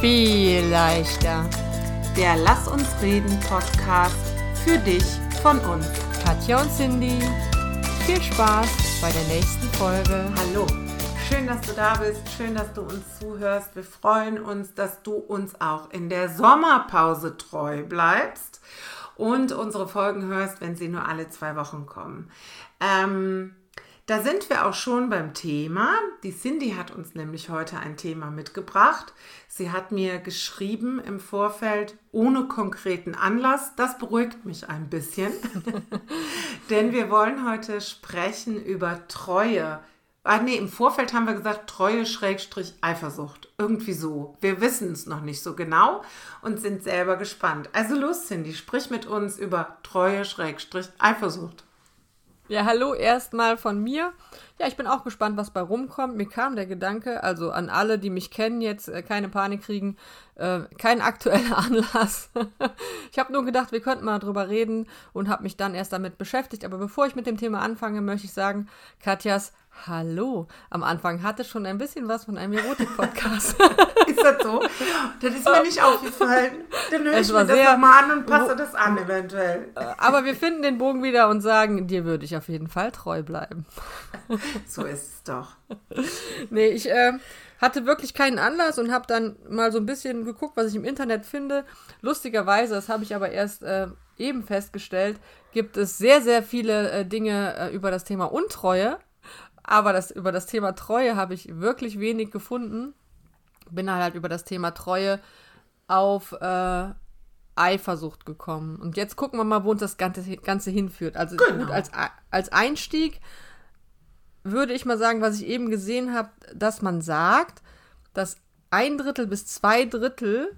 viel leichter. Der Lass uns reden Podcast für dich von uns. Katja und Cindy, viel Spaß bei der nächsten Folge. Hallo, schön, dass du da bist, schön, dass du uns zuhörst. Wir freuen uns, dass du uns auch in der Sommerpause treu bleibst und unsere Folgen hörst, wenn sie nur alle zwei Wochen kommen. Ähm, da sind wir auch schon beim Thema. Die Cindy hat uns nämlich heute ein Thema mitgebracht. Sie hat mir geschrieben im Vorfeld ohne konkreten Anlass. Das beruhigt mich ein bisschen, denn wir wollen heute sprechen über Treue. Ah, nee, im Vorfeld haben wir gesagt Treue Schrägstrich Eifersucht. Irgendwie so. Wir wissen es noch nicht so genau und sind selber gespannt. Also los, Cindy, sprich mit uns über Treue Schrägstrich Eifersucht. Ja, hallo erstmal von mir. Ja, ich bin auch gespannt, was bei rumkommt. Mir kam der Gedanke, also an alle, die mich kennen, jetzt äh, keine Panik kriegen, äh, kein aktueller Anlass. ich habe nur gedacht, wir könnten mal drüber reden und habe mich dann erst damit beschäftigt. Aber bevor ich mit dem Thema anfange, möchte ich sagen, Katjas Hallo. Am Anfang hatte schon ein bisschen was von einem Erotik-Podcast. ist das so? Das ist mir nicht aufgefallen. Dann höre ich mir das nochmal an und passe das an eventuell. Äh, aber wir finden den Bogen wieder und sagen, dir würde ich auf jeden Fall treu bleiben. So ist es doch. Nee, ich äh, hatte wirklich keinen Anlass und habe dann mal so ein bisschen geguckt, was ich im Internet finde. Lustigerweise, das habe ich aber erst äh, eben festgestellt, gibt es sehr, sehr viele äh, Dinge äh, über das Thema Untreue aber das, über das Thema Treue habe ich wirklich wenig gefunden. Bin halt über das Thema Treue auf äh, Eifersucht gekommen. Und jetzt gucken wir mal, wo uns das Ganze, Ganze hinführt. Also genau. gut, als, als Einstieg würde ich mal sagen, was ich eben gesehen habe, dass man sagt, dass ein Drittel bis zwei Drittel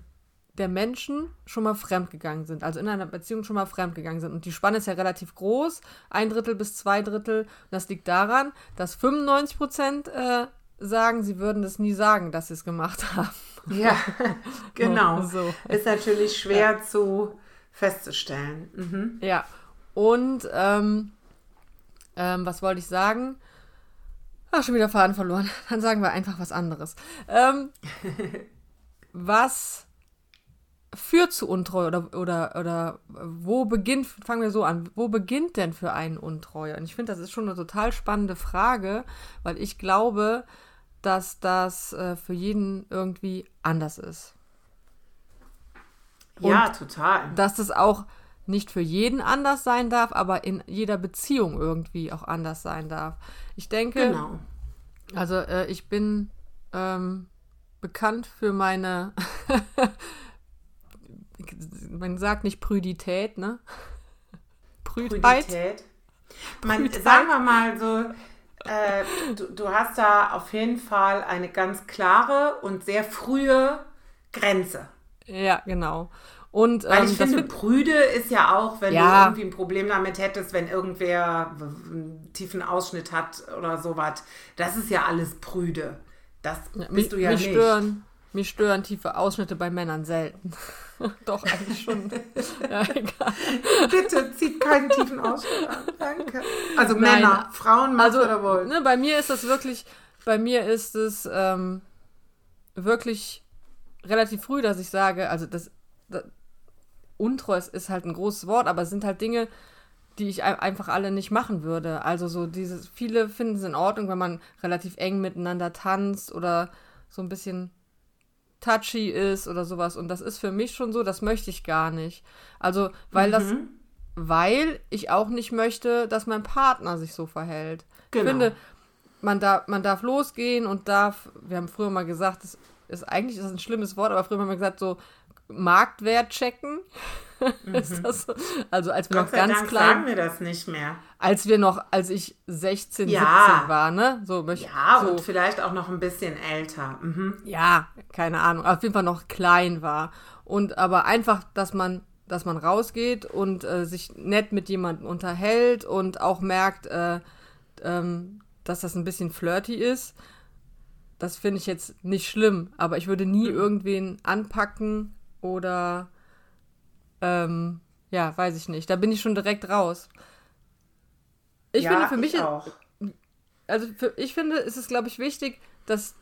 der Menschen schon mal fremdgegangen sind, also in einer Beziehung schon mal fremdgegangen sind. Und die Spanne ist ja relativ groß, ein Drittel bis zwei Drittel. Und das liegt daran, dass 95 Prozent äh, sagen, sie würden das nie sagen, dass sie es gemacht haben. Ja, genau. so. Ist natürlich schwer ja. zu festzustellen. Mhm. Ja, und ähm, ähm, was wollte ich sagen? Ach, schon wieder Faden verloren. Dann sagen wir einfach was anderes. Ähm, was führt zu Untreue oder, oder, oder wo beginnt, fangen wir so an, wo beginnt denn für einen Untreue? Und ich finde, das ist schon eine total spannende Frage, weil ich glaube, dass das äh, für jeden irgendwie anders ist. Und ja, total. Dass das auch nicht für jeden anders sein darf, aber in jeder Beziehung irgendwie auch anders sein darf. Ich denke, genau. also äh, ich bin ähm, bekannt für meine man sagt nicht Prüdität, ne? Prüdheit. Prüdität. Man, Prüdheit. sagen wir mal so, äh, du, du hast da auf jeden Fall eine ganz klare und sehr frühe Grenze. Ja, genau. Und, Weil ich ähm, finde, prüde ist ja auch, wenn ja. du irgendwie ein Problem damit hättest, wenn irgendwer einen tiefen Ausschnitt hat oder sowas. Das ist ja alles prüde. Das ja, bist mich, du ja mich nicht. Stören, mich stören tiefe Ausschnitte bei Männern selten. Doch, eigentlich schon. ja, egal. Bitte zieht keinen tiefen Ausschnitt an. Danke. Also Nein, Männer, Frauen, macht also, oder wollt. Ne, bei mir ist das wirklich, bei mir ist es ähm, wirklich relativ früh, dass ich sage, also das, das Untreu ist, ist halt ein großes Wort, aber es sind halt Dinge, die ich einfach alle nicht machen würde. Also so dieses, viele finden es in Ordnung, wenn man relativ eng miteinander tanzt oder so ein bisschen touchy ist oder sowas. Und das ist für mich schon so, das möchte ich gar nicht. Also, weil mhm. das, weil ich auch nicht möchte, dass mein Partner sich so verhält. Genau. Ich finde, man darf, man darf losgehen und darf, wir haben früher mal gesagt, das ist eigentlich ist das ein schlimmes Wort, aber früher haben wir gesagt, so Marktwert checken. Mhm. ist das so? Also als wir Gott noch ganz Dank klein sagen wir das nicht mehr. Als wir noch, als ich 16, ja. 17 war, ne? So möchte Ja, so, und vielleicht auch noch ein bisschen älter. Mhm. Ja, keine Ahnung. Auf jeden Fall noch klein war. Und aber einfach, dass man dass man rausgeht und äh, sich nett mit jemandem unterhält und auch merkt, äh, ähm, dass das ein bisschen flirty ist. Das finde ich jetzt nicht schlimm, aber ich würde nie mhm. irgendwen anpacken oder ähm, ja, weiß ich nicht. Da bin ich schon direkt raus. Ich ja, finde für mich, auch. also für, ich finde, ist es glaube ich wichtig, dass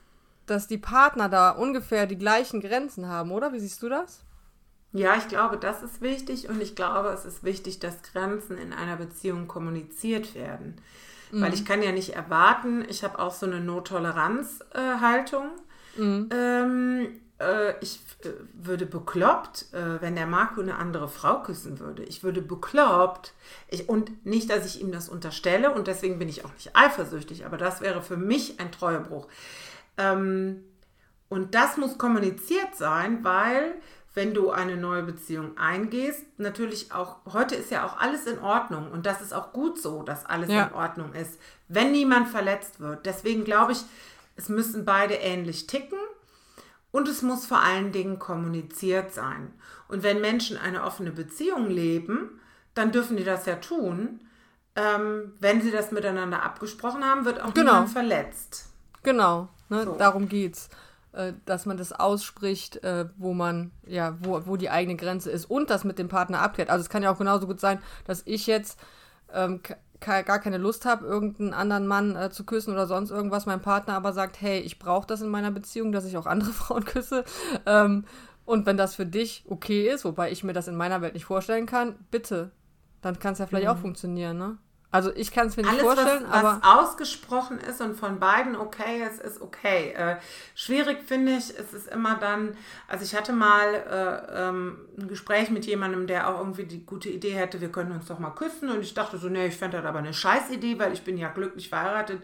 dass die Partner da ungefähr die gleichen Grenzen haben, oder? Wie siehst du das? Ja, ich glaube, das ist wichtig und ich glaube, es ist wichtig, dass Grenzen in einer Beziehung kommuniziert werden. Mhm. Weil ich kann ja nicht erwarten, ich habe auch so eine No-Toleranz-Haltung. Mhm. Ähm, äh, ich äh, würde bekloppt, äh, wenn der Marco eine andere Frau küssen würde. Ich würde bekloppt. Ich, und nicht, dass ich ihm das unterstelle und deswegen bin ich auch nicht eifersüchtig, aber das wäre für mich ein Treuebruch. Ähm, und das muss kommuniziert sein, weil wenn du eine neue Beziehung eingehst, natürlich auch, heute ist ja auch alles in Ordnung und das ist auch gut so, dass alles ja. in Ordnung ist, wenn niemand verletzt wird. Deswegen glaube ich, es müssen beide ähnlich ticken und es muss vor allen Dingen kommuniziert sein. Und wenn Menschen eine offene Beziehung leben, dann dürfen die das ja tun. Ähm, wenn sie das miteinander abgesprochen haben, wird auch genau. niemand verletzt. Genau, ne, so. darum geht's. Äh, dass man das ausspricht, äh, wo man, ja, wo, wo die eigene Grenze ist und das mit dem Partner abklärt. Also es kann ja auch genauso gut sein, dass ich jetzt ähm, gar keine Lust habe, irgendeinen anderen Mann äh, zu küssen oder sonst irgendwas, mein Partner aber sagt, hey, ich brauche das in meiner Beziehung, dass ich auch andere Frauen küsse. Ähm, und wenn das für dich okay ist, wobei ich mir das in meiner Welt nicht vorstellen kann, bitte, dann kann es ja vielleicht mhm. auch funktionieren, ne? Also ich kann es mir nicht Alles, vorstellen, was, aber was ausgesprochen ist und von beiden okay ist, ist okay. Äh, schwierig finde ich, es ist immer dann, also ich hatte mal äh, ähm, ein Gespräch mit jemandem, der auch irgendwie die gute Idee hätte, wir können uns doch mal küssen und ich dachte so, nee, ich fände das aber eine Scheißidee, weil ich bin ja glücklich verheiratet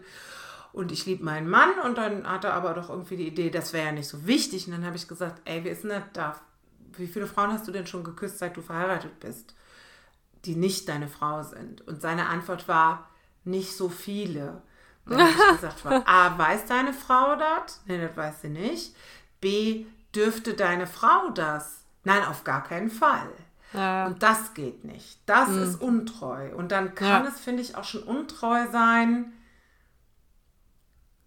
und ich liebe meinen Mann und dann hat er aber doch irgendwie die Idee, das wäre ja nicht so wichtig und dann habe ich gesagt, ey, wie ist denn das da? Wie viele Frauen hast du denn schon geküsst, seit du verheiratet bist? Die nicht deine Frau sind? Und seine Antwort war, nicht so viele. Und ich gesagt, A, weiß deine Frau das? Nee, das weiß sie nicht. B, dürfte deine Frau das? Nein, auf gar keinen Fall. Ja. Und das geht nicht. Das mhm. ist untreu. Und dann kann ja. es, finde ich, auch schon untreu sein,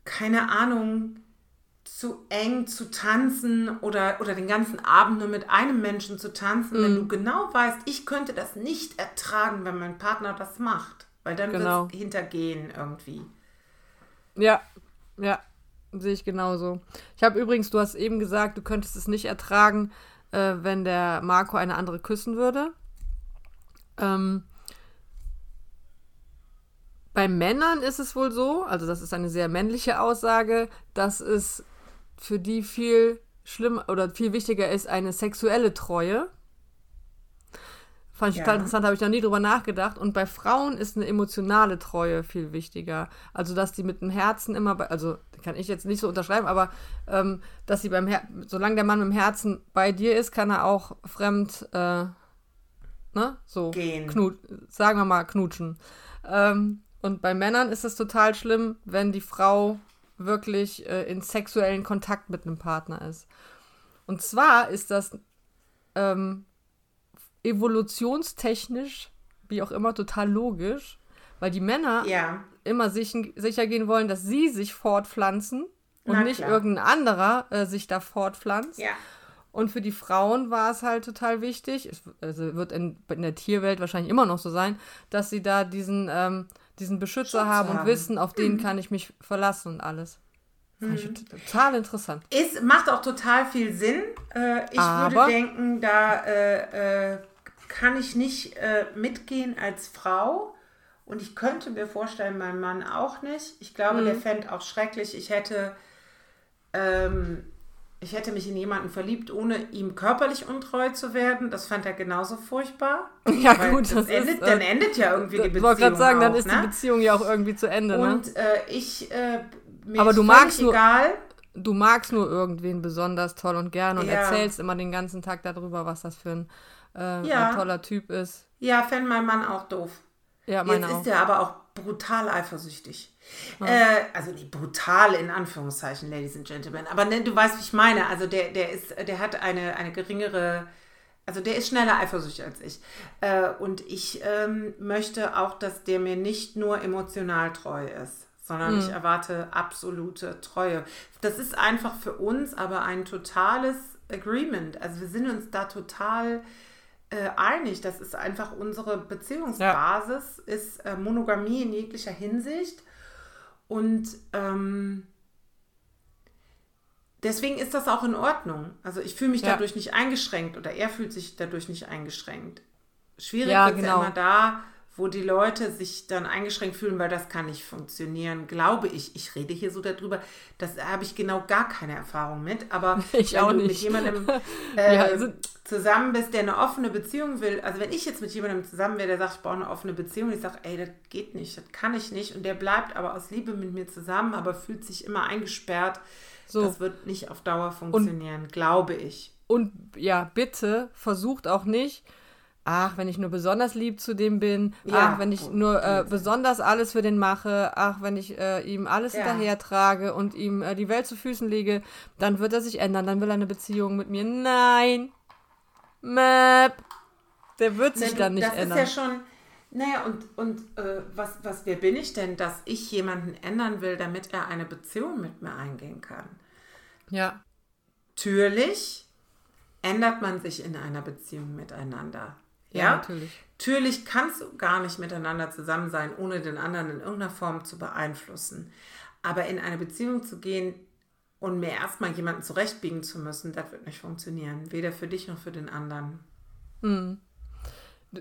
keine Ahnung, zu eng zu tanzen oder, oder den ganzen Abend nur mit einem Menschen zu tanzen, mhm. wenn du genau weißt, ich könnte das nicht ertragen, wenn mein Partner das macht. Weil dann genau. wird es hintergehen irgendwie. Ja, ja, sehe ich genauso. Ich habe übrigens, du hast eben gesagt, du könntest es nicht ertragen, äh, wenn der Marco eine andere küssen würde. Ähm, bei Männern ist es wohl so, also das ist eine sehr männliche Aussage, dass es für die viel schlimmer oder viel wichtiger ist eine sexuelle Treue. Fand ich ja. total interessant, habe ich noch nie drüber nachgedacht. Und bei Frauen ist eine emotionale Treue viel wichtiger. Also, dass die mit dem Herzen immer bei, also kann ich jetzt nicht so unterschreiben, aber ähm, dass sie beim Her solange der Mann mit dem Herzen bei dir ist, kann er auch fremd, äh, ne, so, Gehen. Knut, sagen wir mal, knutschen. Ähm, und bei Männern ist es total schlimm, wenn die Frau wirklich äh, in sexuellen Kontakt mit einem Partner ist. Und zwar ist das ähm, evolutionstechnisch, wie auch immer, total logisch, weil die Männer ja. immer sich, sicher gehen wollen, dass sie sich fortpflanzen und Na, nicht klar. irgendein anderer äh, sich da fortpflanzt. Ja. Und für die Frauen war es halt total wichtig, es also wird in, in, der Tierwelt wahrscheinlich immer noch so sein, dass sie da diesen ähm, diesen Beschützer Schutz haben und wissen, auf den mhm. kann ich mich verlassen und alles. Mhm. total interessant. Es macht auch total viel Sinn. Äh, ich Aber, würde denken, da äh, äh, kann ich nicht äh, mitgehen als Frau. Und ich könnte mir vorstellen, mein Mann auch nicht. Ich glaube, mhm. der fände auch schrecklich. Ich hätte ähm, ich hätte mich in jemanden verliebt, ohne ihm körperlich untreu zu werden. Das fand er genauso furchtbar. Ja, gut, das, endet, ist, dann äh, endet ja irgendwie die Beziehung. Ich wollte gerade sagen, auch, dann ist ne? die Beziehung ja auch irgendwie zu Ende. Ne? Und ne? äh, ich, äh, mir Aber du magst nur, egal. Du magst nur irgendwen besonders toll und gern und ja. erzählst immer den ganzen Tag darüber, was das für ein, äh, ja. ein toller Typ ist. Ja, fände mein Mann auch doof. Ja, meine Jetzt auch. ist er aber auch brutal eifersüchtig. Äh, also nicht brutal in Anführungszeichen, Ladies and Gentlemen. Aber ne, du weißt, wie ich meine. Also der, der ist, der hat eine, eine geringere, also der ist schneller eifersüchtig als ich. Äh, und ich ähm, möchte auch, dass der mir nicht nur emotional treu ist sondern mhm. ich erwarte absolute Treue. Das ist einfach für uns aber ein totales Agreement. Also wir sind uns da total äh, einig. Das ist einfach unsere Beziehungsbasis, ja. ist äh, Monogamie in jeglicher Hinsicht. Und ähm, deswegen ist das auch in Ordnung. Also ich fühle mich Ja. dadurch nicht eingeschränkt oder er fühlt sich dadurch nicht eingeschränkt. Schwierig Ja, wird es genau. ja immer da, wo die Leute sich dann eingeschränkt fühlen, weil das kann nicht funktionieren, glaube ich. Ich rede hier so darüber, das habe ich genau gar keine Erfahrung mit, aber Ich wenn auch du mit jemandem äh, Ja, also- zusammen bist, der eine offene Beziehung will, also wenn ich jetzt mit jemandem zusammen wäre, der sagt, ich brauche eine offene Beziehung, ich sage, ey, das geht nicht, das kann ich nicht und der bleibt aber aus Liebe mit mir zusammen, aber fühlt sich immer eingesperrt, So. das wird nicht auf Dauer funktionieren, glaube ich. Und ja, bitte versucht auch nicht, ach, wenn ich nur besonders lieb zu dem bin, Ja, ach, wenn ich nur äh, besonders alles für den mache, ach, wenn ich äh, ihm alles Ja. hinterher trage und ihm äh, die Welt zu Füßen lege, dann wird er sich ändern, dann will er eine Beziehung mit mir. Nein. Map. Der wird sich du, dann nicht das ändern. ist ja schon, naja, und, und äh, was, was, wer bin ich denn, dass ich jemanden ändern will, damit er eine Beziehung mit mir eingehen kann? ja. Natürlich ändert man sich in einer Beziehung miteinander. Ja, Ja, natürlich. Natürlich kannst du gar nicht miteinander zusammen sein, ohne den anderen in irgendeiner Form zu beeinflussen. Aber in eine Beziehung zu gehen und mir erstmal jemanden zurechtbiegen zu müssen, das wird nicht funktionieren. Weder für dich noch für den anderen.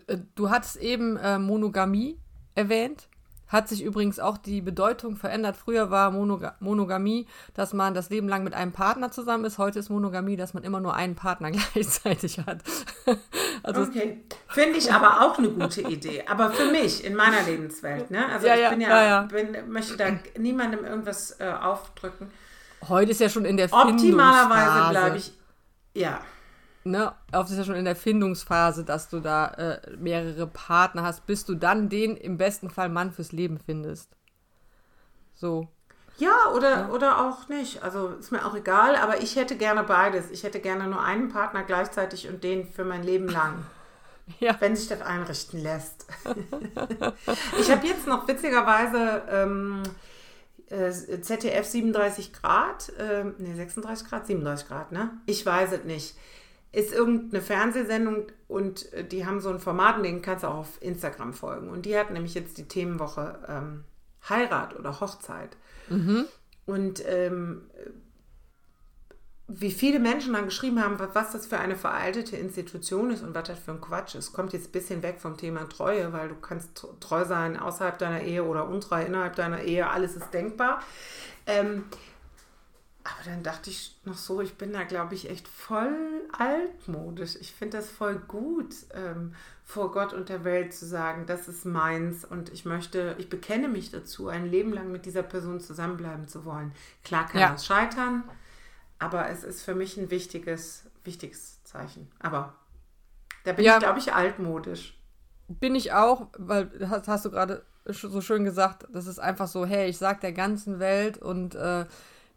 Äh, Du hattest eben äh, Monogamie erwähnt. Hat sich übrigens auch die Bedeutung verändert. Früher war Monoga Monogamie, dass man das Leben lang mit einem Partner zusammen ist. Heute ist Monogamie, dass man immer nur einen Partner gleichzeitig hat. also Okay. Finde ich aber auch eine gute Idee. Aber für mich, in meiner Lebenswelt. Ne? Also Ja, ich ja, bin ja, ja. Bin, möchte da niemandem irgendwas äh, aufdrücken. heute ist ja schon in der Optimalerweise bleibe ich. Ja. Ne, oft ist ja schon in der Findungsphase, dass du da äh, mehrere Partner hast, bis du dann den im besten Fall Mann fürs Leben findest. So. Ja, oder, oder auch nicht. Also ist mir auch egal, aber ich hätte gerne beides. Ich hätte gerne nur einen Partner gleichzeitig und den für mein Leben lang. Ja. Wenn sich das einrichten lässt. ich habe jetzt noch witzigerweise ähm, äh, ZDF 37 Grad, ähm, ne 36 Grad, 37 Grad, ne? Ich weiß es nicht. Ist irgendeine Fernsehsendung und äh, die haben so ein Format, und den kannst du auch auf Instagram folgen. Und die hat nämlich jetzt die Themenwoche ähm, Heirat oder Hochzeit. Und ähm, wie viele Menschen dann geschrieben haben, was das für eine veraltete Institution ist und was das für ein Quatsch ist. Kommt jetzt ein bisschen weg vom Thema Treue, weil du kannst treu sein außerhalb deiner Ehe oder untreu innerhalb deiner Ehe, alles ist denkbar. Ähm, aber dann dachte ich noch so, ich bin da, glaube ich, echt voll altmodisch. Ich finde das voll gut, ähm, vor Gott und der Welt zu sagen, das ist meins und ich möchte, ich bekenne mich dazu, ein Leben lang mit dieser Person zusammenbleiben zu wollen. Klar kann Ja. das scheitern, aber es ist für mich ein wichtiges, wichtiges Zeichen. Aber da bin Ja. ich, glaube ich, altmodisch. Bin ich auch, weil das hast du gerade so schön gesagt, das ist einfach so, hey, ich sag der ganzen Welt und äh,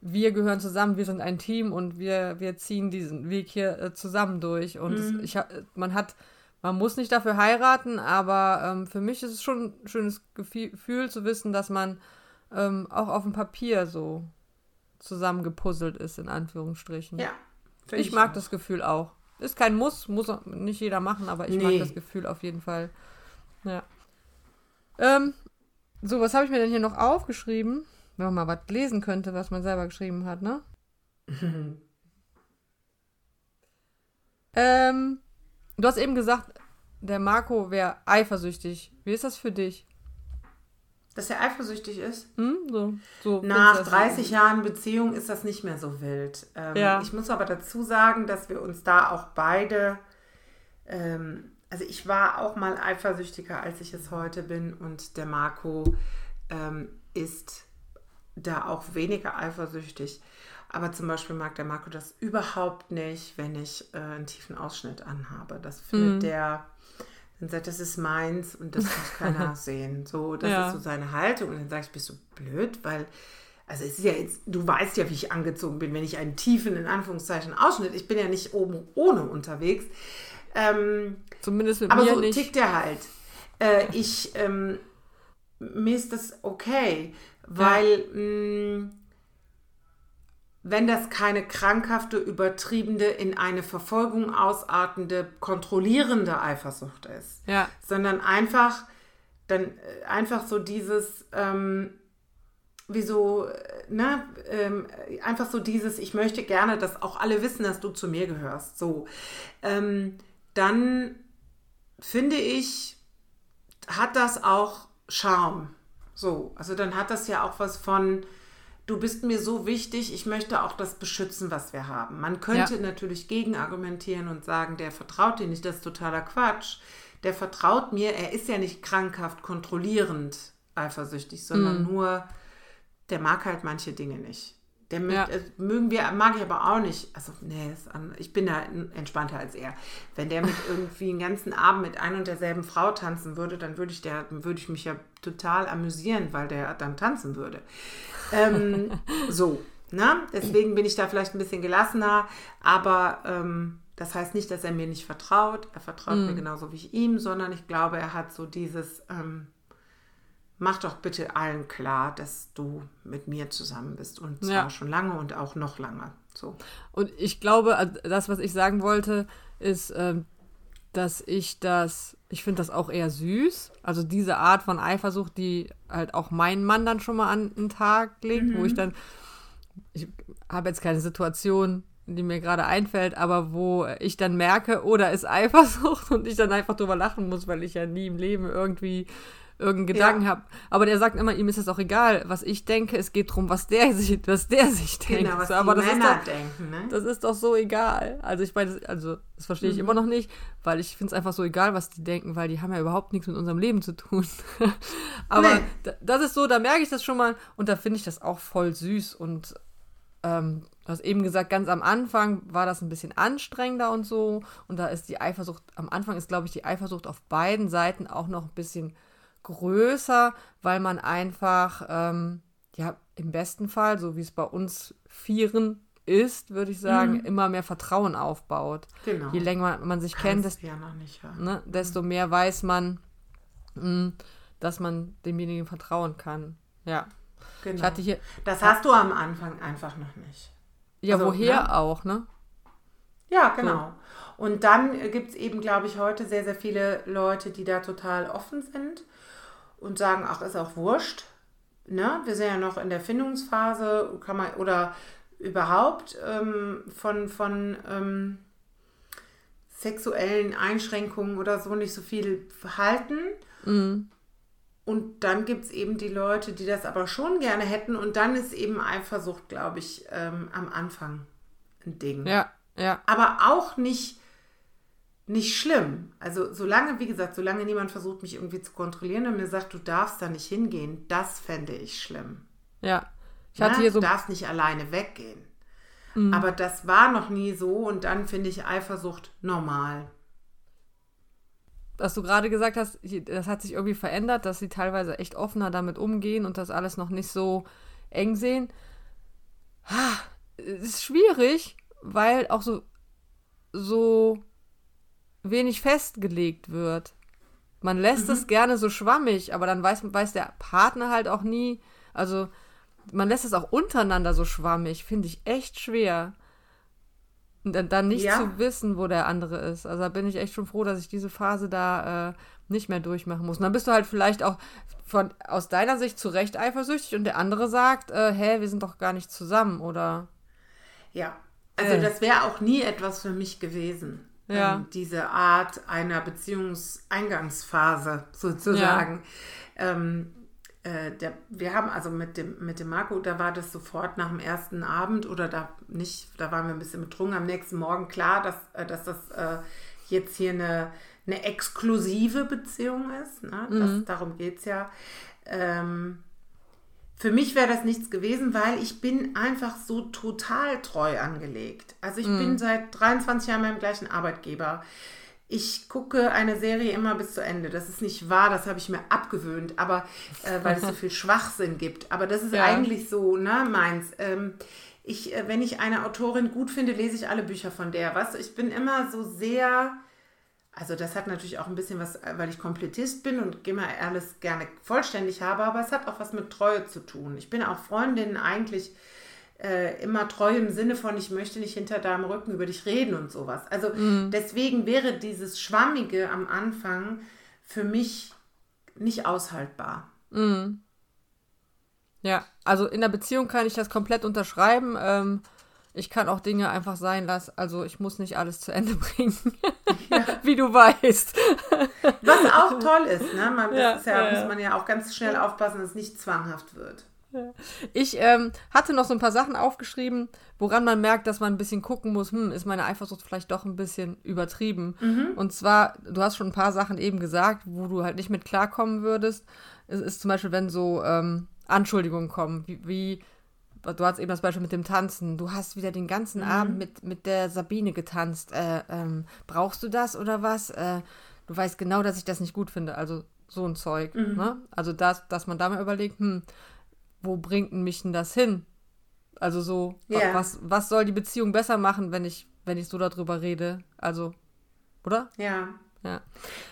wir gehören zusammen, wir sind ein Team und wir, wir ziehen diesen Weg hier äh, zusammen durch. Und es, ich, man hat, man muss nicht dafür heiraten, aber ähm, für mich ist es schon ein schönes Gefühl, zu wissen, dass man ähm, auch auf dem Papier so zusammengepuzzelt ist, in Anführungsstrichen. Ja. find ich mag auch. das Gefühl auch. Ist kein Muss, muss nicht jeder machen, aber ich mag Nee. das Gefühl auf jeden Fall. Ja. Ähm, so, was habe ich mir denn hier noch aufgeschrieben? Wenn man mal was lesen könnte, was man selber geschrieben hat, ne? ähm, du hast eben gesagt, der Marco wäre eifersüchtig. Wie ist das für dich? Dass er eifersüchtig ist? Hm? So, so Nach findest du das- 30 Jahren Beziehung ist das nicht mehr so wild. Ähm, Ja. Ich muss aber dazu sagen, dass wir uns da auch beide, ähm, also ich war auch mal eifersüchtiger, als ich es heute bin und der Marco ähm, ist da auch weniger eifersüchtig. Aber zum Beispiel mag der Marco das überhaupt nicht, wenn ich äh, einen tiefen Ausschnitt anhabe. Das findet Mhm. der, dann sagt, das ist meins und das muss keiner sehen. So, das Ja. ist so seine Haltung. Und dann sage ich, bist du blöd? Weil, also es ist ja jetzt, du weißt ja, wie ich angezogen bin, wenn ich einen tiefen, in Anführungszeichen, Ausschnitt, ich bin ja nicht oben ohne unterwegs. Ähm, Zumindest mit aber mir so nicht. tickt er halt. Äh, ich, ähm, mir ist das okay, weil mh, wenn das keine krankhafte, übertriebene, in eine Verfolgung ausartende, kontrollierende Eifersucht ist, Ja, sondern einfach dann äh, einfach so dieses, ähm, wieso, ne, ähm, einfach so dieses, ich möchte gerne, dass auch alle wissen, dass du zu mir gehörst. So. Ähm, dann finde ich, hat das auch Charme. So, also dann hat das ja auch was von, du bist mir so wichtig, ich möchte auch das beschützen, was wir haben. Man könnte ja. natürlich gegenargumentieren und sagen, der vertraut dir nicht, das ist totaler Quatsch. Der vertraut mir, er ist ja nicht krankhaft kontrollierend eifersüchtig, sondern mhm. nur, der mag halt manche Dinge nicht. Der ja. äh, mögen wir, mag ich aber auch nicht. Also, nee, an, ich bin da entspannter als er. Wenn der mit irgendwie einen ganzen Abend mit ein und derselben Frau tanzen würde, dann würde ich, der, würde ich mich ja total amüsieren, weil der dann tanzen würde. Ähm, so, ne? Deswegen bin ich da vielleicht ein bisschen gelassener, aber ähm, das heißt nicht, dass er mir nicht vertraut. Er vertraut mhm. mir genauso wie ich ihm, sondern ich glaube, er hat so dieses. Ähm, mach doch bitte allen klar, dass du mit mir zusammen bist und zwar ja. schon lange und auch noch lange. So. Und ich glaube, das, was ich sagen wollte, ist, ähm, dass ich das, ich finde das auch eher süß. Also diese Art von Eifersucht, die halt auch mein Mann dann schon mal an den Tag legt, mhm. wo ich dann, ich habe jetzt keine Situation, die mir gerade einfällt, aber wo ich dann merke, oh, da ist Eifersucht und ich dann einfach drüber lachen muss, weil ich ja nie im Leben irgendwie irgendeinen Gedanken ja. habe. Aber der sagt immer, ihm ist es auch egal, was ich denke. Es geht darum, was der sich, was der sich denkt. Genau, was so, aber die das Männer ist doch, denken, ne? Das ist doch so egal. Also ich meine, also das verstehe ich mhm. immer noch nicht, weil ich finde es einfach so egal, was die denken, weil die haben ja überhaupt nichts mit unserem Leben zu tun. aber nee. das ist so, da merke ich das schon mal und da finde ich das auch voll süß und ähm, du hast eben gesagt, ganz am Anfang war das ein bisschen anstrengender und so. Und da ist die Eifersucht, am Anfang ist, glaube ich, die Eifersucht auf beiden Seiten auch noch ein bisschen größer, weil man einfach, ähm, ja, im besten Fall, so wie es bei uns Vieren ist, würde ich sagen, mhm. immer mehr Vertrauen aufbaut. Genau. Je länger man sich kennt, desto, ja nicht, ja. ne, desto mehr weiß man, mh, hm, dass man demjenigen vertrauen kann. Ja. Genau. Hier, das hast du am Anfang einfach noch nicht. Ja, also, woher ne? auch, ne? Ja, genau. So. Und dann gibt es eben, glaube ich, heute sehr, sehr viele Leute, die da total offen sind und sagen, ach, ist auch wurscht. Ne? Wir sind ja noch in der Findungsphase, kann man, oder überhaupt ähm, von, von ähm, sexuellen Einschränkungen oder so nicht so viel halten. Mhm. Und dann gibt es eben die Leute, die das aber schon gerne hätten. Und dann ist eben Eifersucht, glaube ich, ähm, am Anfang ein Ding. Ja, ja. Aber auch nicht nicht schlimm. Also solange, wie gesagt, solange niemand versucht, mich irgendwie zu kontrollieren und mir sagt, du darfst da nicht hingehen, das fände ich schlimm. Ja. Ich hatte Na, hier so du darfst nicht alleine weggehen. Mhm. Aber das war noch nie so und dann finde ich Eifersucht normal. Was du gerade gesagt hast, das hat sich irgendwie verändert, dass sie teilweise echt offener damit umgehen und das alles noch nicht so eng sehen. Es ist schwierig, weil auch so, so wenig festgelegt wird. Man lässt mhm. es gerne so schwammig, aber dann weiß, weiß der Partner halt auch nie. Also, man lässt es auch untereinander so schwammig, finde ich echt schwer. Und dann, nicht ja. zu wissen, wo der andere ist. Also da bin ich echt schon froh, dass ich diese Phase da äh, nicht mehr durchmachen muss. Und dann bist du halt vielleicht auch von, aus deiner Sicht zu Recht eifersüchtig und der andere sagt, äh, hä, wir sind doch gar nicht zusammen, oder? Ja, also äh. das wäre auch nie etwas für mich gewesen ja. ähm, diese Art einer Beziehungseingangsphase sozusagen. Ja. Ähm, äh, der, wir haben also mit dem, mit dem Marco, da war das sofort nach dem ersten Abend oder da nicht, da waren wir ein bisschen betrunken, am nächsten Morgen klar, dass, äh, dass das äh, jetzt hier eine, eine exklusive Beziehung ist. Ne? Das, mhm. Darum geht es ja. Ähm, für mich wäre das nichts gewesen, weil ich bin einfach so total treu angelegt. Also ich mm. bin seit 23 Jahren beim gleichen Arbeitgeber. Ich gucke eine Serie immer bis zu Ende. Das ist nicht wahr, das habe ich mir abgewöhnt, aber äh, weil es so viel Schwachsinn gibt. Aber das ist ja. eigentlich so, ne, meins. Ähm, ich, äh, wenn ich eine Autorin gut finde, lese ich alle Bücher von der. Was? Ich bin immer so sehr also das hat natürlich auch ein bisschen was, weil ich Komplettist bin und immer alles gerne vollständig habe, aber es hat auch was mit Treue zu tun. Ich bin auch Freundin eigentlich äh, immer treu im Sinne von, ich möchte nicht hinter deinem Rücken über dich reden und sowas. Also mhm. deswegen wäre dieses Schwammige am Anfang für mich nicht aushaltbar. Mhm. Ja, also in der Beziehung kann ich das komplett unterschreiben. Ähm, ich kann auch Dinge einfach sein lassen. Also ich muss nicht alles zu Ende bringen, ja. wie du weißt. Was auch toll ist, ne? Man, ja, ist ja, muss man ja auch ganz schnell aufpassen, dass es nicht zwanghaft wird. Ich ähm, hatte noch so ein paar Sachen aufgeschrieben, woran man merkt, dass man ein bisschen gucken muss, hm, ist meine Eifersucht vielleicht doch ein bisschen übertrieben. Mhm. Und zwar, du hast schon ein paar Sachen eben gesagt, wo du halt nicht mit klarkommen würdest. Es ist zum Beispiel, wenn so ähm, Anschuldigungen kommen, wie, wie, du hast eben das Beispiel mit dem Tanzen, du hast wieder den ganzen mhm. Abend mit, mit der Sabine getanzt. Äh, ähm, brauchst du das oder was? Äh, du weißt genau, dass ich das nicht gut finde. Also so ein Zeug. Mhm. Ne? Also das, dass man da mal überlegt, hm, wo bringt mich denn das hin? Also so, yeah. was, was soll die Beziehung besser machen, wenn ich, wenn ich so darüber rede? Also, oder? Ja. Ja.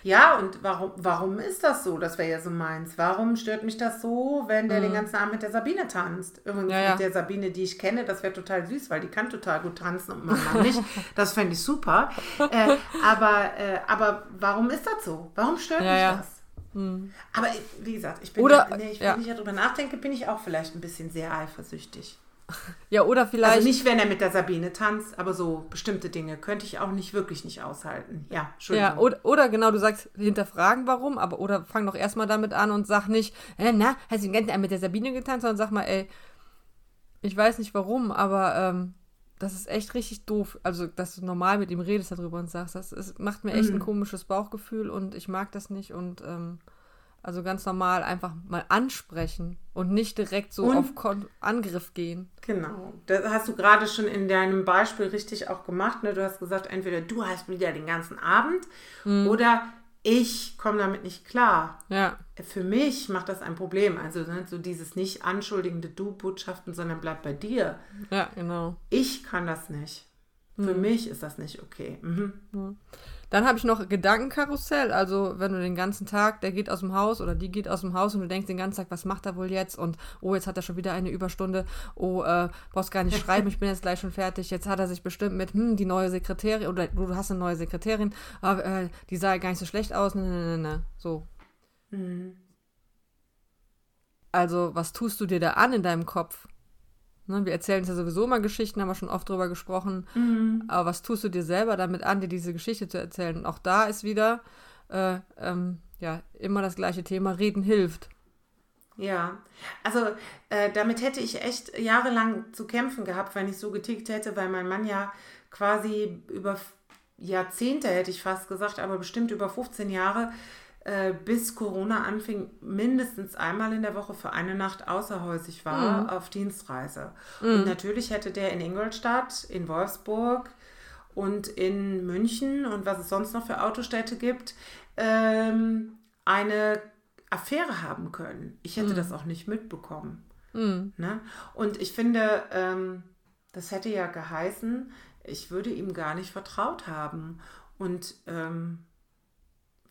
Ja, und warum, warum ist das so? Das wäre ja so meins. Warum stört mich das so, wenn der mhm. den ganzen Abend mit der Sabine tanzt? Übrigens ja, ja. mit der Sabine, die ich kenne, das wäre total süß, weil die kann total gut tanzen und mein Mann nicht. Das fände ich super. Äh, aber, äh, aber warum ist das so? Warum stört mich das? Mhm. Aber wie gesagt, ich bin Oder, ja, nee, ich, wenn ich darüber nachdenke, bin ich auch vielleicht ein bisschen sehr eifersüchtig. Ja, oder vielleicht. Also nicht, wenn er mit der Sabine tanzt, aber so bestimmte Dinge könnte ich auch nicht wirklich nicht aushalten. Ja, Entschuldigung. Ja, oder, oder genau, du sagst, hinterfragen warum, aber oder fang doch erstmal damit an und sag nicht, äh, na, hast du den ganzen mit der Sabine getanzt, sondern sag mal, ey, ich weiß nicht warum, aber ähm, das ist echt richtig doof. Also, dass du normal mit ihm redest darüber und sagst, das ist, macht mir echt mhm. ein komisches Bauchgefühl und ich mag das nicht und ähm, also ganz normal einfach mal ansprechen und nicht direkt so und, auf Kon Angriff gehen. Genau. Das hast du gerade schon in deinem Beispiel richtig auch gemacht. Ne? Du hast gesagt, entweder du hast wieder den ganzen Abend mhm. oder ich komme damit nicht klar. Ja. Für mich macht das ein Problem. Also ne, so dieses nicht anschuldigende Du-Botschaften, sondern bleib bei dir. Ja, genau. Ich kann das nicht. Für mhm. mich ist das nicht okay. Mhm. Mhm. Dann habe ich noch Gedankenkarussell. Also, wenn du den ganzen Tag, der geht aus dem Haus oder die geht aus dem Haus und du denkst den ganzen Tag, was macht er wohl jetzt? Und oh, jetzt hat er schon wieder eine Überstunde. Oh, äh, brauchst gar nicht schreiben, ich bin jetzt gleich schon fertig. Jetzt hat er sich bestimmt mit, hm, die neue Sekretärin oder du hast eine neue Sekretärin, aber, äh, die sah gar nicht so schlecht aus. Ne, ne, ne, ne. So. Mhm. Also, was tust du dir da an in deinem Kopf? Ne, wir erzählen uns ja sowieso immer Geschichten, haben wir schon oft drüber gesprochen. Mhm. Aber was tust du dir selber damit an, dir diese Geschichte zu erzählen? Und auch da ist wieder äh, ähm, ja immer das gleiche Thema: Reden hilft. Ja, also äh, damit hätte ich echt jahrelang zu kämpfen gehabt, wenn ich so getickt hätte, weil mein Mann ja quasi über Jahrzehnte, hätte ich fast gesagt, aber bestimmt über 15 Jahre äh, bis Corona anfing, mindestens einmal in der Woche für eine Nacht außerhäusig war mhm. auf Dienstreise. Mhm. Und natürlich hätte der in Ingolstadt, in Wolfsburg und in München und was es sonst noch für Autostädte gibt, ähm, eine Affäre haben können. Ich hätte mhm. das auch nicht mitbekommen. Mhm. Ne? Und ich finde, ähm, das hätte ja geheißen, ich würde ihm gar nicht vertraut haben. Und ähm,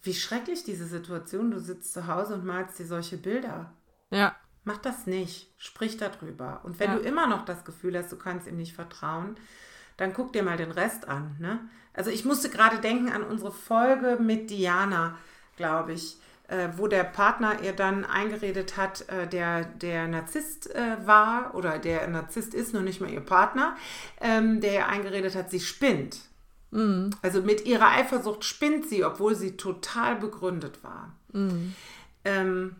wie schrecklich diese Situation. Du sitzt zu Hause und malst dir solche Bilder. Ja. Mach das nicht. Sprich darüber. Und wenn ja. du immer noch das Gefühl hast, du kannst ihm nicht vertrauen, dann guck dir mal den Rest an. Ne? Also ich musste gerade denken an unsere Folge mit Diana, glaube ich, äh, wo der Partner ihr dann eingeredet hat, äh, der der Narzisst äh, war oder der Narzisst ist, nur nicht mehr ihr Partner, ähm, der ihr eingeredet hat, sie spinnt. Mhm. Also mit ihrer Eifersucht spinnt sie, obwohl sie total begründet war. Mhm. Ähm,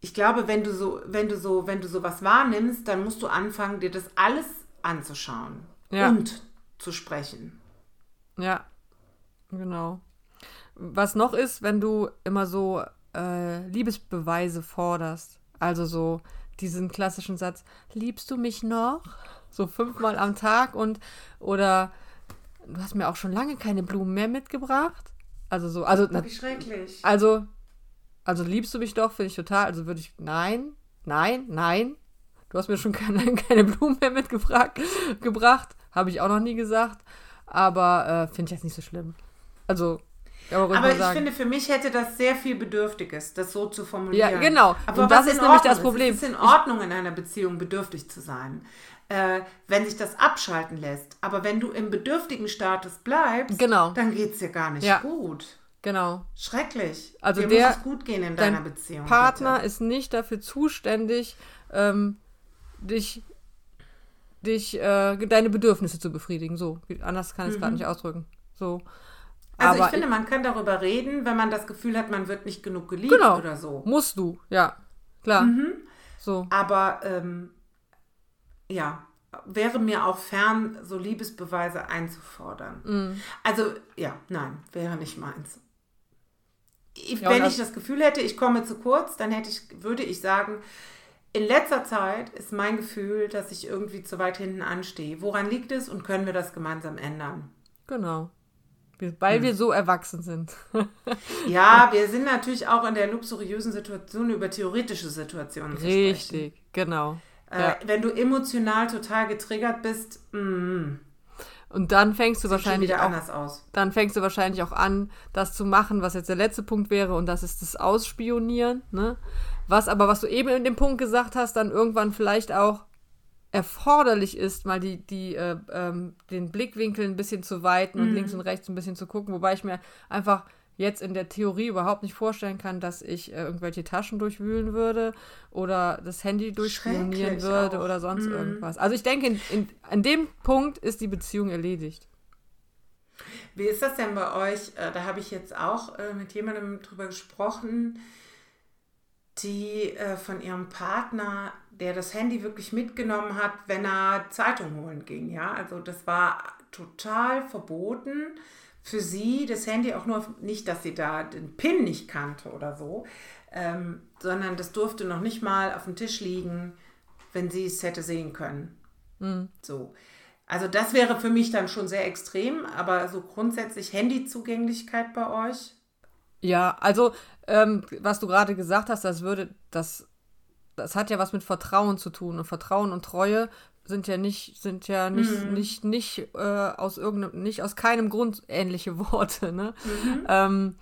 ich glaube, wenn du so, wenn du so, wenn du sowas wahrnimmst, dann musst du anfangen, dir das alles anzuschauen ja. und zu sprechen. Ja, genau. Was noch ist, wenn du immer so äh, Liebesbeweise forderst, also so diesen klassischen Satz, liebst du mich noch? So fünfmal am Tag und oder du hast mir auch schon lange keine Blumen mehr mitgebracht. Also so, also. Wie schrecklich. Also, also liebst du mich doch, finde ich total. Also würde ich, nein, nein, nein. Du hast mir schon keine, keine Blumen mehr mitgebracht. Gebracht. Habe ich auch noch nie gesagt. Aber äh, finde ich jetzt nicht so schlimm. Also, aber, aber ich sagen. finde, für mich hätte das sehr viel Bedürftiges, das so zu formulieren. Ja, genau. Aber und das ist nämlich das Problem. Es ist in Ordnung, in einer Beziehung bedürftig zu sein äh, wenn sich das abschalten lässt. Aber wenn du im bedürftigen Status bleibst, genau. dann geht es dir gar nicht ja. gut. Genau. Schrecklich. Also Dir der- muss es gut gehen in dein deiner Beziehung. Partner bitte. ist nicht dafür zuständig, ähm, dich, dich, äh, deine Bedürfnisse zu befriedigen. So, anders kann ich es gerade nicht ausdrücken. So. Mhm. Also Aber ich finde, man kann darüber reden, wenn man das Gefühl hat, man wird nicht genug geliebt genau, oder so. musst du, ja, klar. Mhm. So, Aber ähm, ja, wäre mir auch fern, so Liebesbeweise einzufordern. Mhm. Also ja, nein, wäre nicht meins. Ich, Ja, wenn das- ich das Gefühl hätte, ich komme zu kurz, dann hätte ich, würde ich sagen, in letzter Zeit ist mein Gefühl, dass ich irgendwie zu weit hinten anstehe. Woran liegt es und können wir das gemeinsam ändern? genau. Weil Hm. wir so erwachsen sind. Ja, wir sind natürlich auch in der luxuriösen Situation, über theoretische Situationen zu sprechen. Richtig, genau. Äh, Ja. Wenn du emotional total getriggert bist, mm, Und dann fängst du sieht wahrscheinlich wieder auch dann fängst du wahrscheinlich auch an, das zu machen, was jetzt der letzte Punkt wäre, und das ist das Ausspionieren, ne? Was aber, was du eben in dem Punkt gesagt hast, dann irgendwann vielleicht auch erforderlich ist, mal die, die, äh, ähm, den Blickwinkel ein bisschen zu weiten und links und rechts ein bisschen zu gucken, wobei ich mir einfach jetzt in der Theorie überhaupt nicht vorstellen kann, dass ich äh, irgendwelche Taschen durchwühlen würde oder das Handy durchspionieren würde auch. oder sonst irgendwas. Also ich denke, in, in, an dem Punkt ist die Beziehung erledigt. Wie ist das denn bei euch? Äh, Da habe ich jetzt auch äh, mit jemandem drüber gesprochen, die äh, von ihrem Partner, der das Handy wirklich mitgenommen hat, wenn er Zeitung holen ging. Ja, also das war total verboten für sie, das Handy auch nur, nicht, dass sie da den PIN nicht kannte oder so, ähm, sondern das durfte noch nicht mal auf dem Tisch liegen, wenn sie es hätte sehen können. So. Also das wäre für mich dann schon sehr extrem, aber so grundsätzlich Handyzugänglichkeit bei euch? Ja, also ähm, was du gerade gesagt hast, das würde, das, das hat ja was mit Vertrauen zu tun. Und Vertrauen und Treue sind ja nicht, sind ja nicht, nicht, nicht äh, aus irgendeinem, nicht aus keinem Grund ähnliche Worte, ne? Ähm,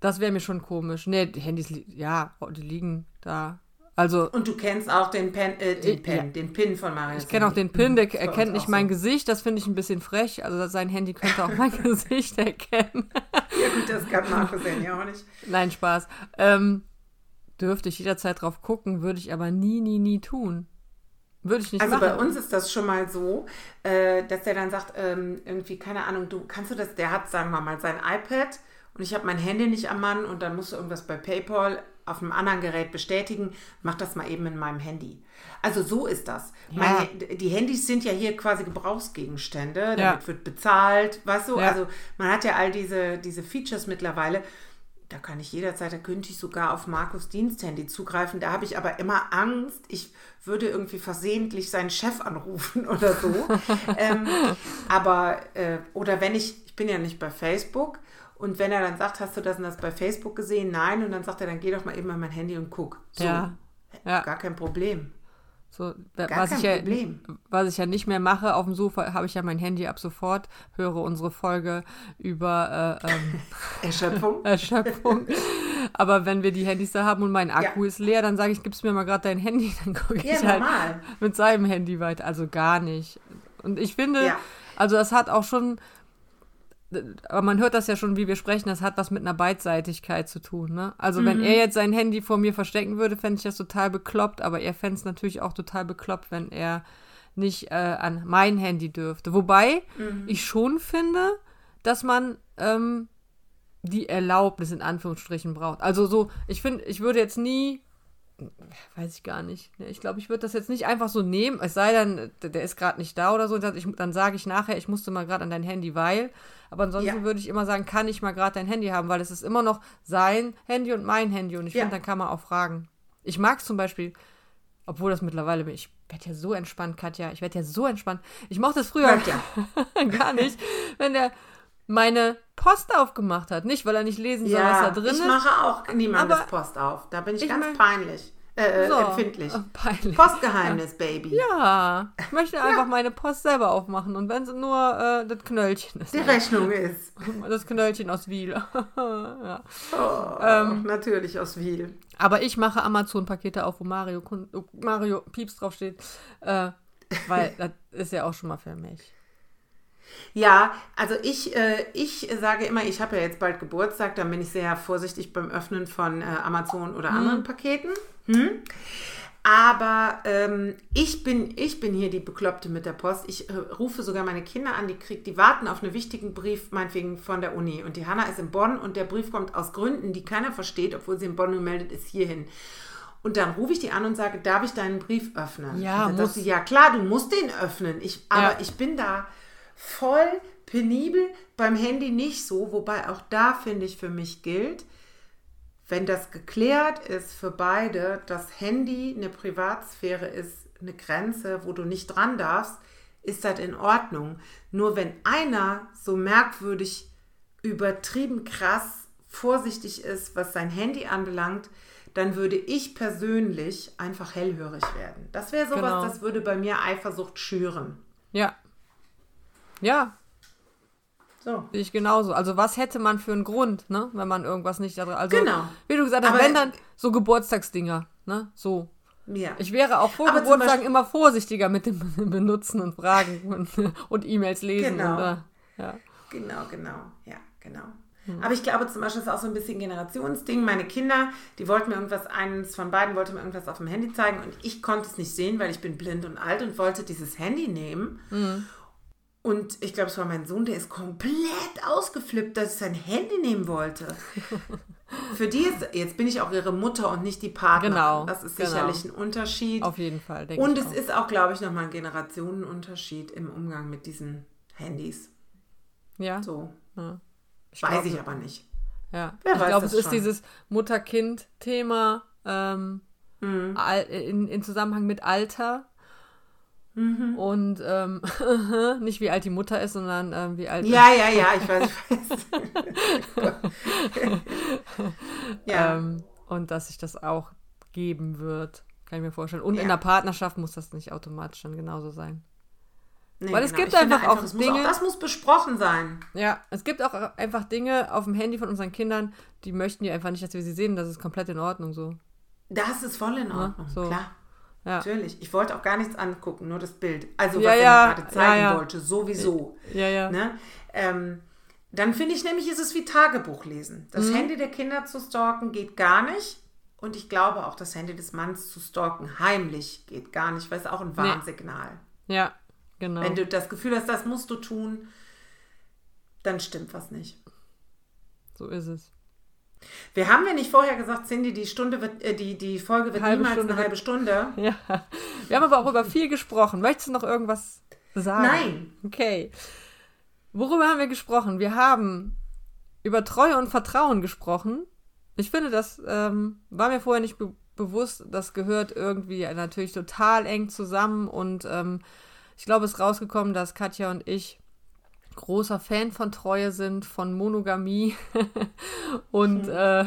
das wäre mir schon komisch. Nee, die Handys, ja, die liegen da. Also, Und du kennst auch den Pen, äh, den, Ich- Pen, ja. den Pin von Marius. ich kenne auch den PIN, der bei erkennt nicht mein so. Gesicht, das finde ich ein bisschen frech. Also sein Handy könnte auch mein Gesicht erkennen. Ja gut, das kann Markus ja auch nicht. Nein, Spaß. Ähm, dürfte ich jederzeit drauf gucken, würde ich aber nie, nie, nie tun. Würde ich nicht Also machen. bei uns ist das schon mal so, äh, dass der dann sagt, ähm, irgendwie, keine Ahnung, du kannst du das, der hat, sagen wir mal, sein iPad und ich habe mein Handy nicht am Mann und dann musst du irgendwas bei PayPal auf einem anderen Gerät bestätigen, mach das mal eben in meinem Handy. Also so ist das. Meine, die Handys sind ja hier quasi Gebrauchsgegenstände, damit Ja. wird bezahlt, weißt du? Ja. Also man hat ja all diese, diese Features mittlerweile. Da kann ich jederzeit, da könnte ich sogar auf Markus Diensthandy zugreifen. Da habe ich aber immer Angst, ich würde irgendwie versehentlich seinen Chef anrufen oder so. ähm, aber, äh, oder wenn ich, ich bin ja nicht bei Facebook und wenn er dann sagt, hast du das und das bei Facebook gesehen? Nein. Und dann sagt er, dann geh doch mal eben an mein Handy und guck. So, Ja. Ja, gar kein Problem. So, Gar was, kein ich ja, Problem. was ich ja nicht mehr mache, auf dem Sofa habe ich ja mein Handy ab sofort, höre unsere Folge über äh, ähm, Erschöpfung. Erschöpfung. Aber wenn wir die Handys da haben und mein Akku Ja. ist leer, dann sage ich, gib's mir mal gerade dein Handy, dann gucke ich Ja, halt normal. mit seinem Handy weiter. Also gar nicht. Und ich finde, Ja. also das hat auch schon, aber man hört das ja schon, wie wir sprechen, das hat was mit einer Beidseitigkeit zu tun. Ne? Also wenn Mhm. er jetzt sein Handy vor mir verstecken würde, fände ich das total bekloppt, aber er fände es natürlich auch total bekloppt, wenn er nicht äh, an mein Handy dürfte. Wobei Mhm. ich schon finde, dass man ähm, die Erlaubnis in Anführungsstrichen braucht. Also so, ich finde, ich würde jetzt nie, weiß ich gar nicht. ne, Ich glaube, ich würde das jetzt nicht einfach so nehmen, es sei denn, der ist gerade nicht da oder so, ich, dann sage ich nachher, ich musste mal gerade an dein Handy, weil, aber ansonsten Ja. würde ich immer sagen, kann ich mal gerade dein Handy haben, weil es ist immer noch sein Handy und mein Handy und ich Ja. finde, dann kann man auch fragen. Ich mag zum Beispiel, obwohl das mittlerweile bin, ich werde ja so entspannt, Katja, ich werde ja so entspannt. Ich mochte es früher gar nicht, wenn der meine Post aufgemacht hat. Nicht, weil er nicht lesen soll, was Ja, da drin ich ist. mache auch niemandes Post auf. Da bin ich, ich ganz peinlich. Äh, So, empfindlich. äh, Peinlich. Postgeheimnis, Baby. Ja, ich möchte einfach meine Post selber aufmachen. Und wenn es nur äh, das Knöllchen ist. Die Rechnung ist. Das Knöllchen aus Wiel. ja. Oh, Ähm. natürlich aus Wiel. Aber ich mache Amazon-Pakete auf, wo Mario, oh, Mario Pieps draufsteht. Äh, weil das ist ja auch schon mal für mich. Ja, also ich, äh, ich sage immer, ich habe ja jetzt bald Geburtstag, dann bin ich sehr vorsichtig beim Öffnen von äh, Amazon oder anderen Paketen. Hm? Aber ähm, ich, bin, ich bin hier die Bekloppte mit der Post. Ich äh, rufe sogar meine Kinder an, die, krieg, die warten auf einen wichtigen Brief, meinetwegen von der Uni. Und die Hanna ist in Bonn und der Brief kommt aus Gründen, die keiner versteht, obwohl sie in Bonn gemeldet ist, hierhin. Und dann rufe ich die an und sage, darf ich deinen Brief öffnen? Ja, Und dann muss. sie, ja klar, du musst den öffnen. Ich, aber Ja. ich bin da voll penibel, beim Handy nicht so. Wobei auch da, finde ich, für mich gilt, wenn das geklärt ist für beide, dass Handy eine Privatsphäre ist, eine Grenze, wo du nicht dran darfst, ist das in Ordnung. Nur wenn einer so merkwürdig, übertrieben krass vorsichtig ist, was sein Handy anbelangt, dann würde ich persönlich einfach hellhörig werden. Das wäre sowas, Genau. das würde bei mir Eifersucht schüren. Ja. Ja, So. sehe ich genauso. Also was hätte man für einen Grund, ne? Wenn man irgendwas nicht... Also, Genau. Wie du gesagt hast, Aber- wenn dann so Geburtstagsdinger, ne? So. Ja. Ich wäre auch vor Geburtstagen immer vorsichtiger mit dem Benutzen und Fragen und, und E-Mails lesen. Genau. Und, ja. Genau, genau. Ja, genau. Hm. Aber ich glaube zum Beispiel, ist auch so ein bisschen Generationsding. Meine Kinder, die wollten mir irgendwas, eines von beiden wollte mir irgendwas auf dem Handy zeigen und ich konnte es nicht sehen, weil ich bin blind und alt und wollte dieses Handy nehmen. Hm. Und ich glaube, es war mein Sohn, der ist komplett ausgeflippt, dass ich sein Handy nehmen wollte. Für die ist, jetzt bin ich auch ihre Mutter und nicht die Partnerin. Genau, Das ist genau. sicherlich ein Unterschied. Auf jeden Fall, denke Und es auch. ist auch, glaube ich, nochmal ein Generationenunterschied im Umgang mit diesen Handys. Ja, So. ja. Ich Weiß glaub, ich aber nicht. Ja, Wer ich glaube, es ist schon. dieses Mutter-Kind-Thema ähm, Mhm. in, in Zusammenhang mit Alter. Mhm. Und ähm, nicht wie alt die Mutter ist, sondern ähm, wie alt. Ja, ja, ja, ich weiß, ich weiß. ja, Ähm, und dass sich das auch geben wird, kann ich mir vorstellen. Und Ja. in der Partnerschaft muss das nicht automatisch dann genauso sein. nee, weil es gibt Ich finde einfach auch Dinge- das muss besprochen sein. Ja, es gibt auch einfach Dinge auf dem Handy von unseren Kindern, die möchten die einfach nicht, dass wir sie sehen. Das ist komplett in Ordnung so. Das ist voll in Ordnung, so. klar. Ja. Natürlich. Ich wollte auch gar nichts angucken, nur das Bild. Also, Ja, was ja, er mir gerade zeigen ja, ja. wollte, sowieso. Ja, ja. Ne? Ähm, dann finde ich nämlich, ist es wie Tagebuch lesen. Das Mhm. Handy der Kinder zu stalken geht gar nicht. Und ich glaube auch, das Handy des Manns zu stalken heimlich geht gar nicht, weil es auch ein Warnsignal. Ja, genau. Wenn du das Gefühl hast, das musst du tun, dann stimmt was nicht. so ist es. Wir haben ja nicht vorher gesagt, Cindy, die Stunde wird, äh, die, die Folge wird Halbe niemals Stunde eine halbe Stunde. Ja. Wir haben aber auch über viel gesprochen. Möchtest du noch irgendwas sagen? Nein. Okay. Worüber haben wir gesprochen? Wir haben über Treue und Vertrauen gesprochen. Ich finde, das ähm, war mir vorher nicht be bewusst. Das gehört irgendwie natürlich total eng zusammen. Und ähm, ich glaube, es ist rausgekommen, dass Katja und ich großer Fan von Treue sind, von Monogamie. und äh,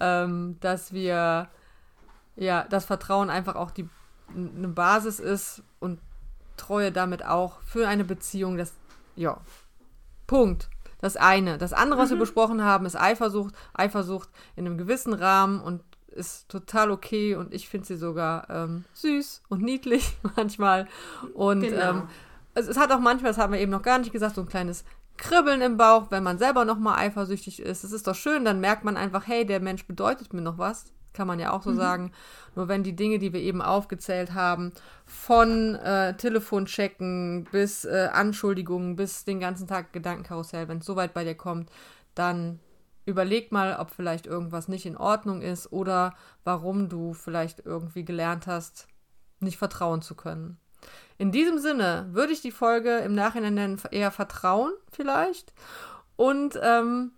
ähm, dass wir ja, das Vertrauen einfach auch die eine Basis ist und Treue damit auch für eine Beziehung. Das, ja, Punkt. Das eine. Das andere, was wir besprochen haben, ist Eifersucht. Eifersucht in einem gewissen Rahmen und ist total okay und ich finde sie sogar ähm, süß und niedlich manchmal. Und Genau. ähm, es, es hat auch manchmal, das haben wir eben noch gar nicht gesagt, so ein kleines Kribbeln im Bauch, wenn man selber nochmal eifersüchtig ist. Das ist doch schön, dann merkt man einfach, hey, der Mensch bedeutet mir noch was. Kann man ja auch so sagen. Nur wenn die Dinge, die wir eben aufgezählt haben, von äh, Telefonchecken bis äh, Anschuldigungen, bis den ganzen Tag Gedankenkarussell, wenn es so weit bei dir kommt, dann überleg mal, ob vielleicht irgendwas nicht in Ordnung ist oder warum du vielleicht irgendwie gelernt hast, nicht vertrauen zu können. In diesem Sinne würde ich die Folge im Nachhinein nennen, eher Vertrauen vielleicht. Und ähm,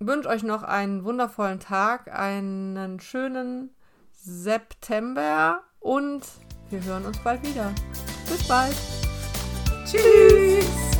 wünsche euch noch einen wundervollen Tag, einen schönen September und wir hören uns bald wieder. Bis bald. Tschüss.